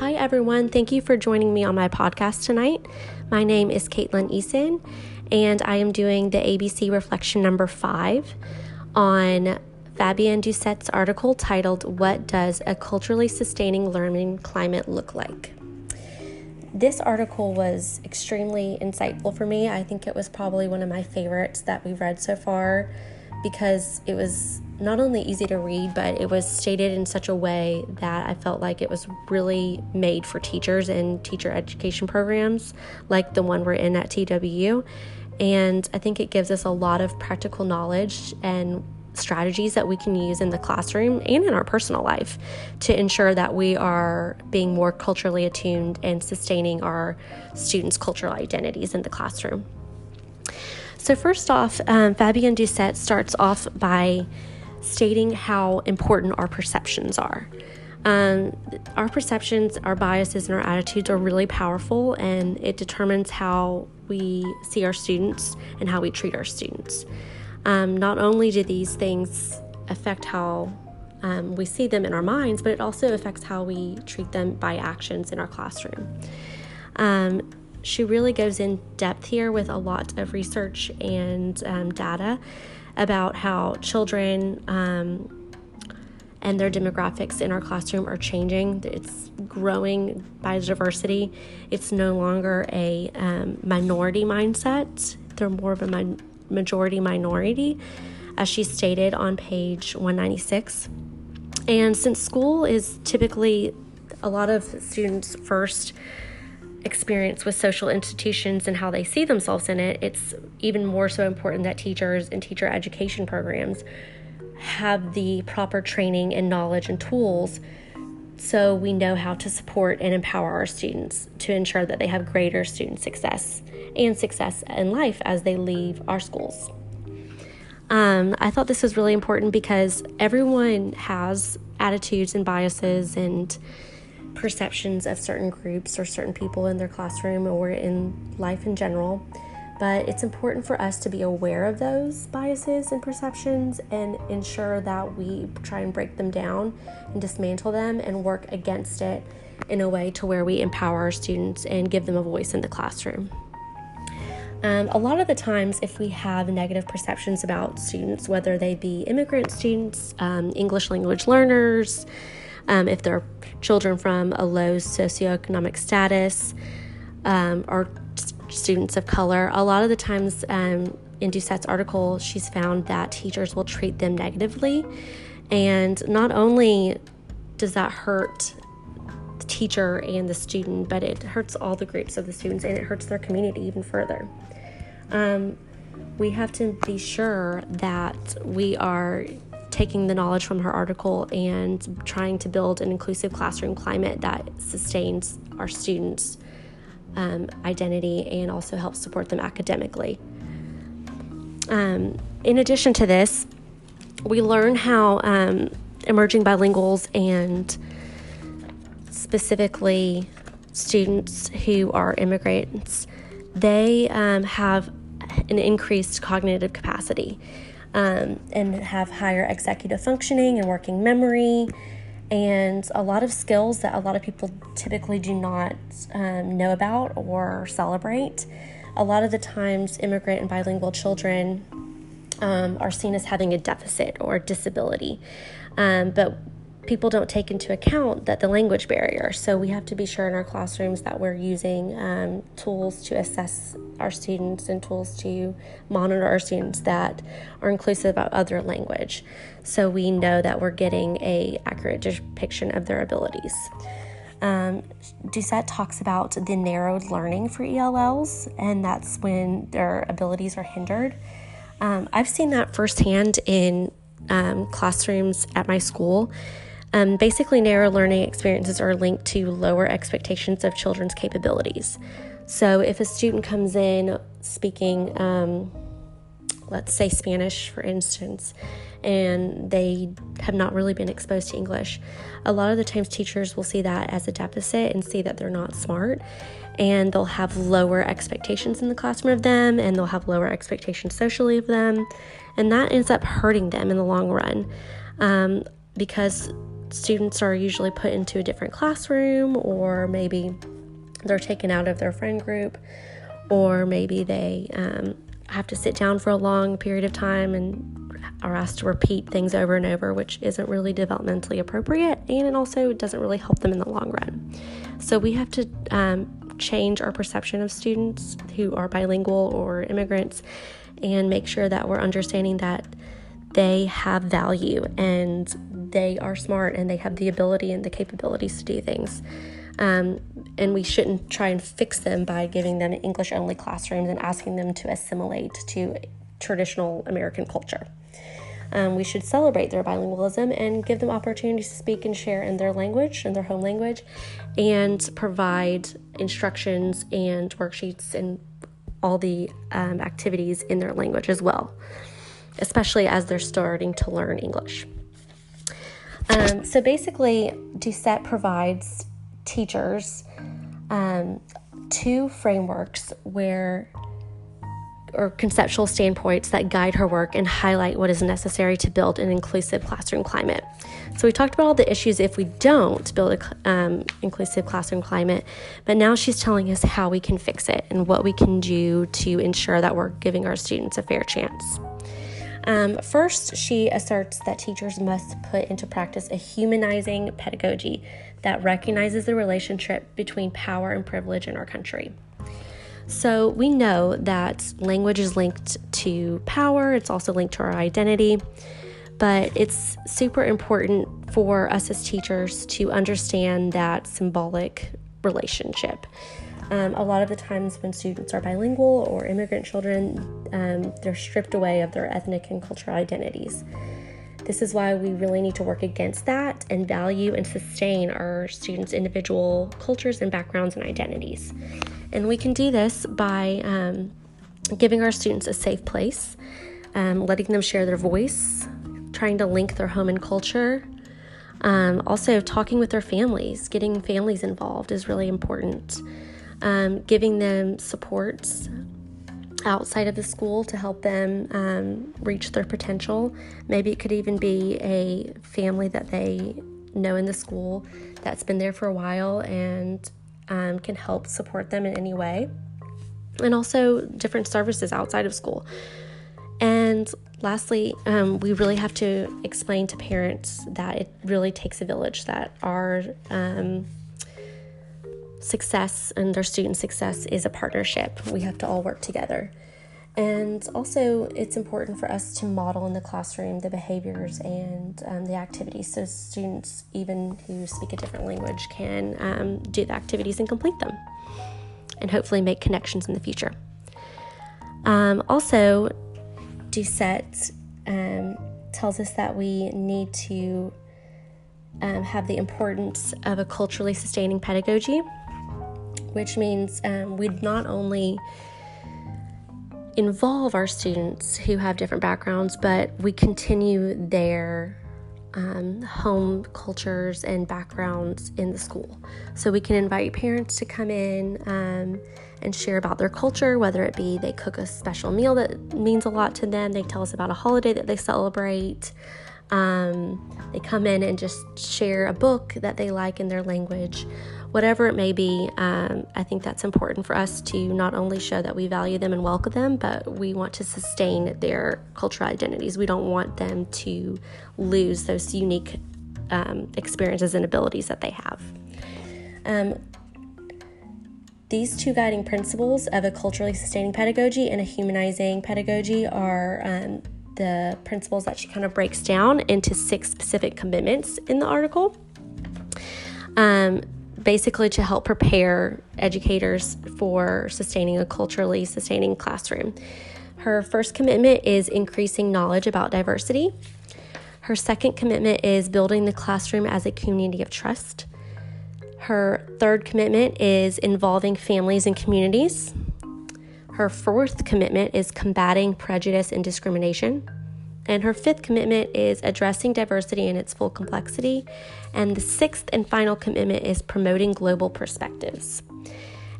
Hi, everyone. Thank you for joining me on my podcast tonight. My name is Caitlin Eason, and I am doing the ABC Reflection number five on Fabienne Doucet's article titled, What Does a Culturally Sustaining Learning Climate Look Like? This article was extremely insightful for me. I think it was probably one of my favorites that we've read so far because it was not only easy to read, but it was stated in such a way that I felt like it was really made for teachers and teacher education programs like the one we're in at TWU. And I think it gives us a lot of practical knowledge and strategies that we can use in the classroom and in our personal life to ensure that we are being more culturally attuned and sustaining our students' cultural identities in the classroom. So, first off, um, Fabienne Doucet starts off by stating how important our perceptions are. Um, our perceptions, our biases, and our attitudes are really powerful, and it determines how we see our students and how we treat our students. Um, not only do these things affect how um, we see them in our minds, but it also affects how we treat them by actions in our classroom. Um, she really goes in depth here with a lot of research and um, data about how children um, and their demographics in our classroom are changing. It's growing by diversity. It's no longer a um, minority mindset, they're more of a majority minority, as she stated on page 196. And since school is typically a lot of students' first experience with social institutions and how they see themselves in it, it's even more so important that teachers and teacher education programs have the proper training and knowledge and tools so we know how to support and empower our students to ensure that they have greater student success and success in life as they leave our schools. Um, I thought this was really important because everyone has attitudes and biases and perceptions of certain groups or certain people in their classroom or in life in general. But it's important for us to be aware of those biases and perceptions and ensure that we try and break them down and dismantle them and work against it in a way to where we empower our students and give them a voice in the classroom. Um, a lot of the times, if we have negative perceptions about students, whether they be immigrant students, um, English language learners, um, if they're children from a low socioeconomic status um, or students of color. A lot of the times um, in Doucet's article, she's found that teachers will treat them negatively. And not only does that hurt the teacher and the student, but it hurts all the groups of the students and it hurts their community even further. Um, we have to be sure that we are taking the knowledge from her article and trying to build an inclusive classroom climate that sustains our students' um, identity and also helps support them academically. Um, in addition to this, we learn how um, emerging bilinguals and specifically students who are immigrants, they um, have an increased cognitive capacity um, and have higher executive functioning and working memory and a lot of skills that a lot of people typically do not um, know about or celebrate. A lot of the times, immigrant and bilingual children um, are seen as having a deficit or disability. Um, but people don't take into account that the language barrier. So we have to be sure in our classrooms that we're using um, tools to assess our students and tools to monitor our students that are inclusive of other language. So we know that we're getting a accurate depiction of their abilities. Um, Doucet talks about the narrowed learning for ELLs, and that's when their abilities are hindered. Um, I've seen that firsthand in um, classrooms at my school um, basically, narrow learning experiences are linked to lower expectations of children's capabilities. So, if a student comes in speaking, um, let's say Spanish, for instance, and they have not really been exposed to English, a lot of the times teachers will see that as a deficit and see that they're not smart. And they'll have lower expectations in the classroom of them, and they'll have lower expectations socially of them. And that ends up hurting them in the long run um, because students are usually put into a different classroom, or maybe they're taken out of their friend group, or maybe they um, have to sit down for a long period of time and are asked to repeat things over and over, which isn't really developmentally appropriate and it also doesn't really help them in the long run. So we have to um, change our perception of students who are bilingual or immigrants and make sure that we're understanding that they have value and they are smart and they have the ability and the capabilities to do things. Um, and we shouldn't try and fix them by giving them English only classrooms and asking them to assimilate to traditional American culture. Um, we should celebrate their bilingualism and give them opportunities to speak and share in their language, in their home language, and provide instructions and worksheets and all the um, activities in their language as well, especially as they're starting to learn English. Um, so basically, Doucet provides teachers um, two frameworks where or conceptual standpoints that guide her work and highlight what is necessary to build an inclusive classroom climate. So, we talked about all the issues if we don't build an um, inclusive classroom climate, but now she's telling us how we can fix it and what we can do to ensure that we're giving our students a fair chance. Um, first, she asserts that teachers must put into practice a humanizing pedagogy that recognizes the relationship between power and privilege in our country. So we know that language is linked to power, it's also linked to our identity, but it's super important for us as teachers to understand that symbolic relationship. Um, a lot of the times when students are bilingual or immigrant children, um, they're stripped away of their ethnic and cultural identities. This is why we really need to work against that and value and sustain our students' individual cultures and backgrounds and identities. And we can do this by um, giving our students a safe place, um, letting them share their voice, trying to link their home and culture. Um, also, talking with their families, getting families involved is really important. Um, giving them supports outside of the school to help them um, reach their potential. Maybe it could even be a family that they know in the school that's been there for a while and um, can help support them in any way, and also different services outside of school. And lastly, um, we really have to explain to parents that it really takes a village, that our um, success and their student success is a partnership. We have to all work together. And also, it's important for us to model in the classroom the behaviors and um, the activities so students, even who speak a different language, can um, do the activities and complete them and hopefully make connections in the future. Um, also, Doucet um, tells us that we need to um, have the importance of a culturally sustaining pedagogy, which means um, we not only involve our students who have different backgrounds, but we continue their um, home cultures and backgrounds in the school. So we can invite parents to come in um, and share about their culture, whether it be they cook a special meal that means a lot to them, they tell us about a holiday that they celebrate. Um, they come in and just share a book that they like in their language whatever it may be, um, I think that's important for us to not only show that we value them and welcome them, but we want to sustain their cultural identities. We don't want them to lose those unique um, experiences and abilities that they have. Um, these two guiding principles of a culturally sustaining pedagogy and a humanizing pedagogy are um, the principles that she kind of breaks down into six specific commitments in the article. Um, basically to help prepare educators for sustaining a culturally sustaining classroom. Her first commitment is increasing knowledge about diversity. Her second commitment is building the classroom as a community of trust. Her third commitment is involving families and communities. Her fourth commitment is combating prejudice and discrimination. And her fifth commitment is addressing diversity in its full complexity. And the sixth and final commitment is promoting global perspectives.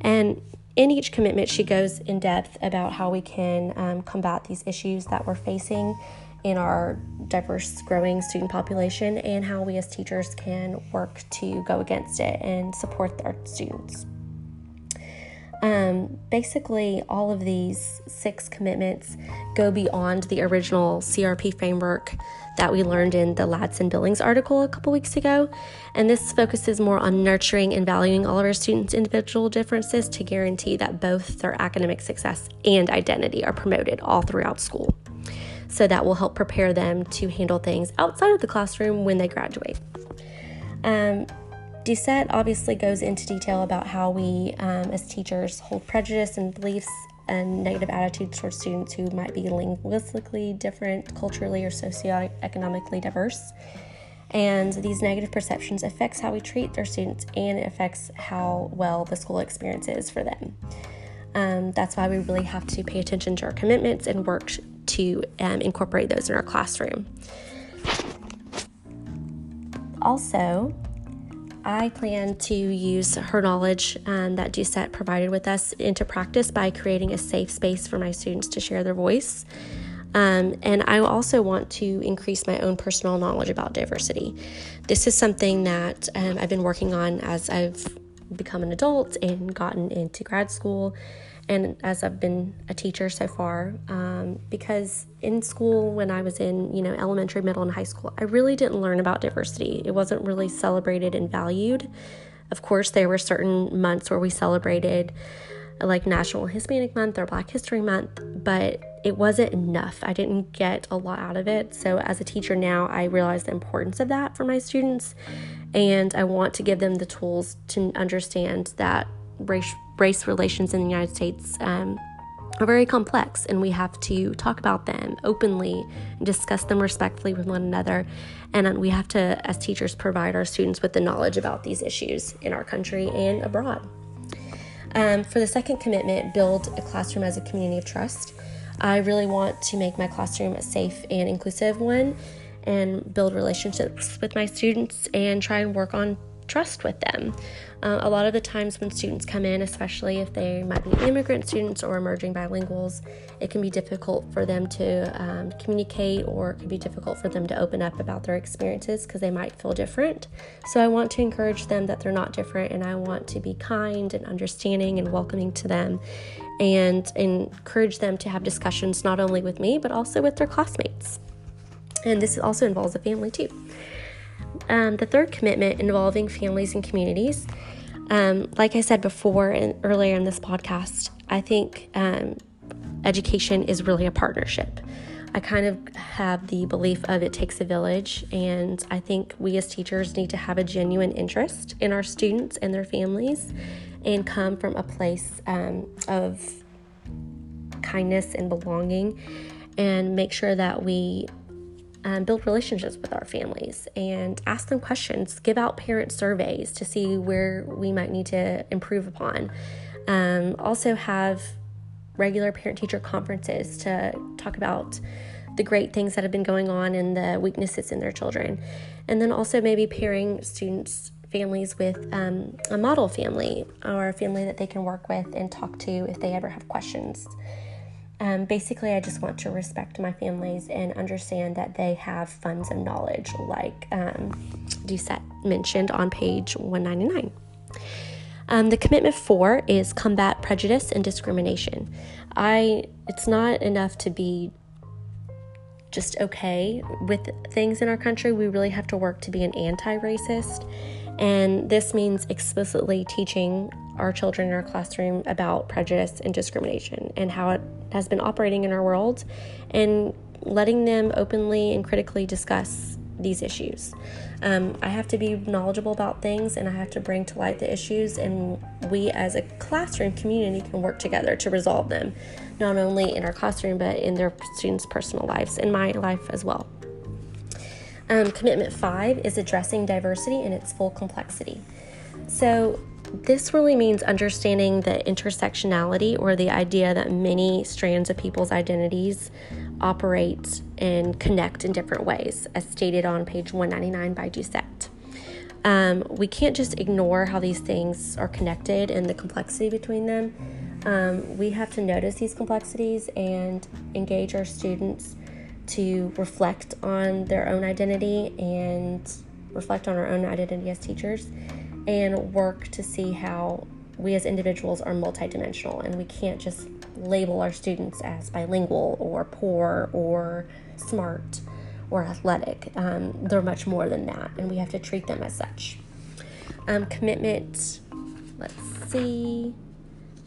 And in each commitment, she goes in depth about how we can um, combat these issues that we're facing in our diverse growing student population and how we as teachers can work to go against it and support our students. Um, basically, all of these six commitments go beyond the original CRP framework that we learned in the Ladson Billings article a couple weeks ago. And this focuses more on nurturing and valuing all of our students' individual differences to guarantee that both their academic success and identity are promoted all throughout school. So that will help prepare them to handle things outside of the classroom when they graduate. Um, Doucet obviously goes into detail about how we, um, as teachers, hold prejudice and beliefs and negative attitudes towards students who might be linguistically different, culturally or socioeconomically diverse. And these negative perceptions affects how we treat our students and it affects how well the school experience is for them. Um, that's why we really have to pay attention to our commitments and work to um, incorporate those in our classroom. Also, I plan to use her knowledge um, that Doucet provided with us into practice by creating a safe space for my students to share their voice. Um, and I also want to increase my own personal knowledge about diversity. This is something that um, I've been working on as I've become an adult and gotten into grad school and as I've been a teacher so far, um, because in school, when I was in, you know, elementary, middle, and high school, I really didn't learn about diversity. It wasn't really celebrated and valued. Of course, there were certain months where we celebrated, like National Hispanic Month or Black History Month, but it wasn't enough. I didn't get a lot out of it. So, as a teacher now, I realize the importance of that for my students, and I want to give them the tools to understand that race, race relations in the United States um, are very complex, and we have to talk about them openly, and discuss them respectfully with one another, and we have to, as teachers, provide our students with the knowledge about these issues in our country and abroad. Um, for the second commitment, build a classroom as a community of trust. I really want to make my classroom a safe and inclusive one and build relationships with my students and try and work on trust with them. Uh, a lot of the times when students come in, especially if they might be immigrant students or emerging bilinguals, it can be difficult for them to um, communicate or it can be difficult for them to open up about their experiences because they might feel different. So I want to encourage them that they're not different and I want to be kind and understanding and welcoming to them and encourage them to have discussions not only with me but also with their classmates. And this also involves a family too. Um, the third commitment involving families and communities. Um, like I said before and earlier in this podcast, I think um, education is really a partnership. I kind of have the belief of it takes a village, and I think we as teachers need to have a genuine interest in our students and their families and come from a place um, of kindness and belonging and make sure that we um, build relationships with our families and ask them questions, give out parent surveys to see where we might need to improve upon. Um, also, have regular parent teacher conferences to talk about the great things that have been going on and the weaknesses in their children. And then also, maybe pairing students' families with um, a model family or a family that they can work with and talk to if they ever have questions. Um, basically, I just want to respect my families and understand that they have funds of knowledge, like um, Doucet mentioned on page 199. Um, the commitment four is combat prejudice and discrimination. I it's not enough to be just okay with things in our country. We really have to work to be an anti-racist, and this means explicitly teaching our children in our classroom about prejudice and discrimination and how it has been operating in our world and letting them openly and critically discuss these issues. Um, I have to be knowledgeable about things and I have to bring to light the issues, and we as a classroom community can work together to resolve them, not only in our classroom but in their students' personal lives, in my life as well. Um, commitment five is addressing diversity in its full complexity. So, this really means understanding the intersectionality or the idea that many strands of people's identities operate and connect in different ways, as stated on page 199 by Doucet. Um, we can't just ignore how these things are connected and the complexity between them. Um, we have to notice these complexities and engage our students to reflect on their own identity and reflect on our own identity as teachers and work to see how we as individuals are multidimensional and we can't just label our students as bilingual or poor or smart or athletic. Um, they're much more than that, and we have to treat them as such. Um, commitment, let's see.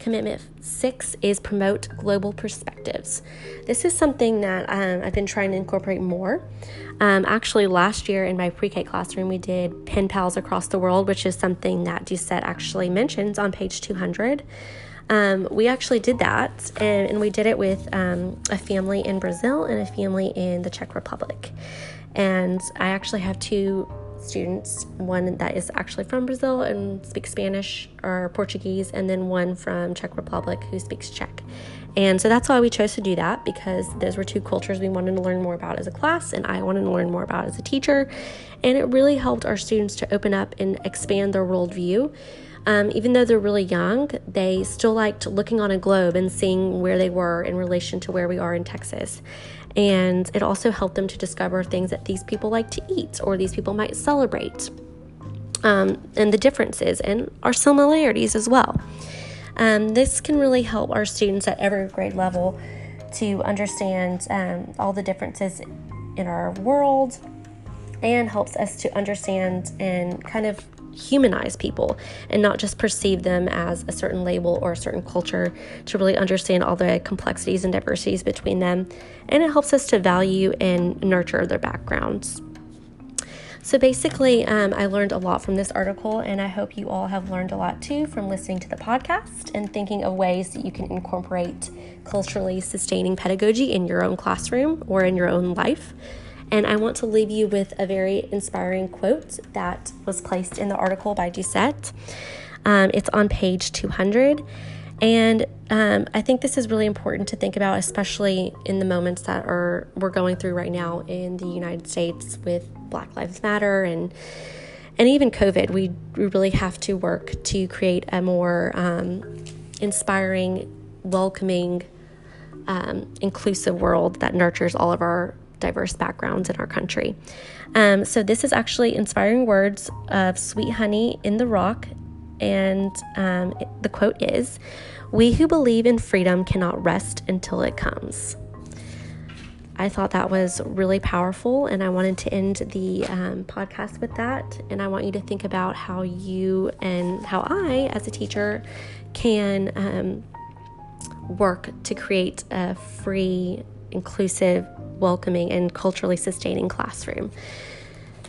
Commitment six is promote global perspectives. This is something that um, I've been trying to incorporate more. Um, actually, last year in my pre K classroom, we did pen pals across the world, which is something that Doucet actually mentions on page 200. Um, we actually did that, and, and we did it with um, a family in Brazil and a family in the Czech Republic. And I actually have two students one that is actually from Brazil and speaks Spanish or Portuguese, and then one from Czech Republic who speaks Czech. And so that's why we chose to do that because those were two cultures we wanted to learn more about as a class, and I wanted to learn more about as a teacher. And it really helped our students to open up and expand their worldview. Um, even though they're really young, they still liked looking on a globe and seeing where they were in relation to where we are in Texas. And it also helped them to discover things that these people like to eat or these people might celebrate, um, and the differences and our similarities as well. Um, this can really help our students at every grade level to understand um, all the differences in our world and helps us to understand and kind of humanize people and not just perceive them as a certain label or a certain culture to really understand all the complexities and diversities between them. And it helps us to value and nurture their backgrounds. So basically, um, I learned a lot from this article, and I hope you all have learned a lot too from listening to the podcast and thinking of ways that you can incorporate culturally sustaining pedagogy in your own classroom or in your own life. And I want to leave you with a very inspiring quote that was placed in the article by Doucet. Um, it's on page 200. And um, I think this is really important to think about, especially in the moments that are we're going through right now in the United States with Black Lives Matter and and even COVID. We, we really have to work to create a more um, inspiring, welcoming, um, inclusive world that nurtures all of our diverse backgrounds in our country. Um, so, this is actually inspiring words of Sweet Honey in the Rock. And um, the quote is We who believe in freedom cannot rest until it comes. I thought that was really powerful, and I wanted to end the um, podcast with that. And I want you to think about how you and how I, as a teacher, can um, work to create a free, inclusive, welcoming, and culturally sustaining classroom.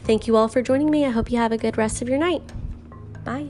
Thank you all for joining me. I hope you have a good rest of your night. Bye.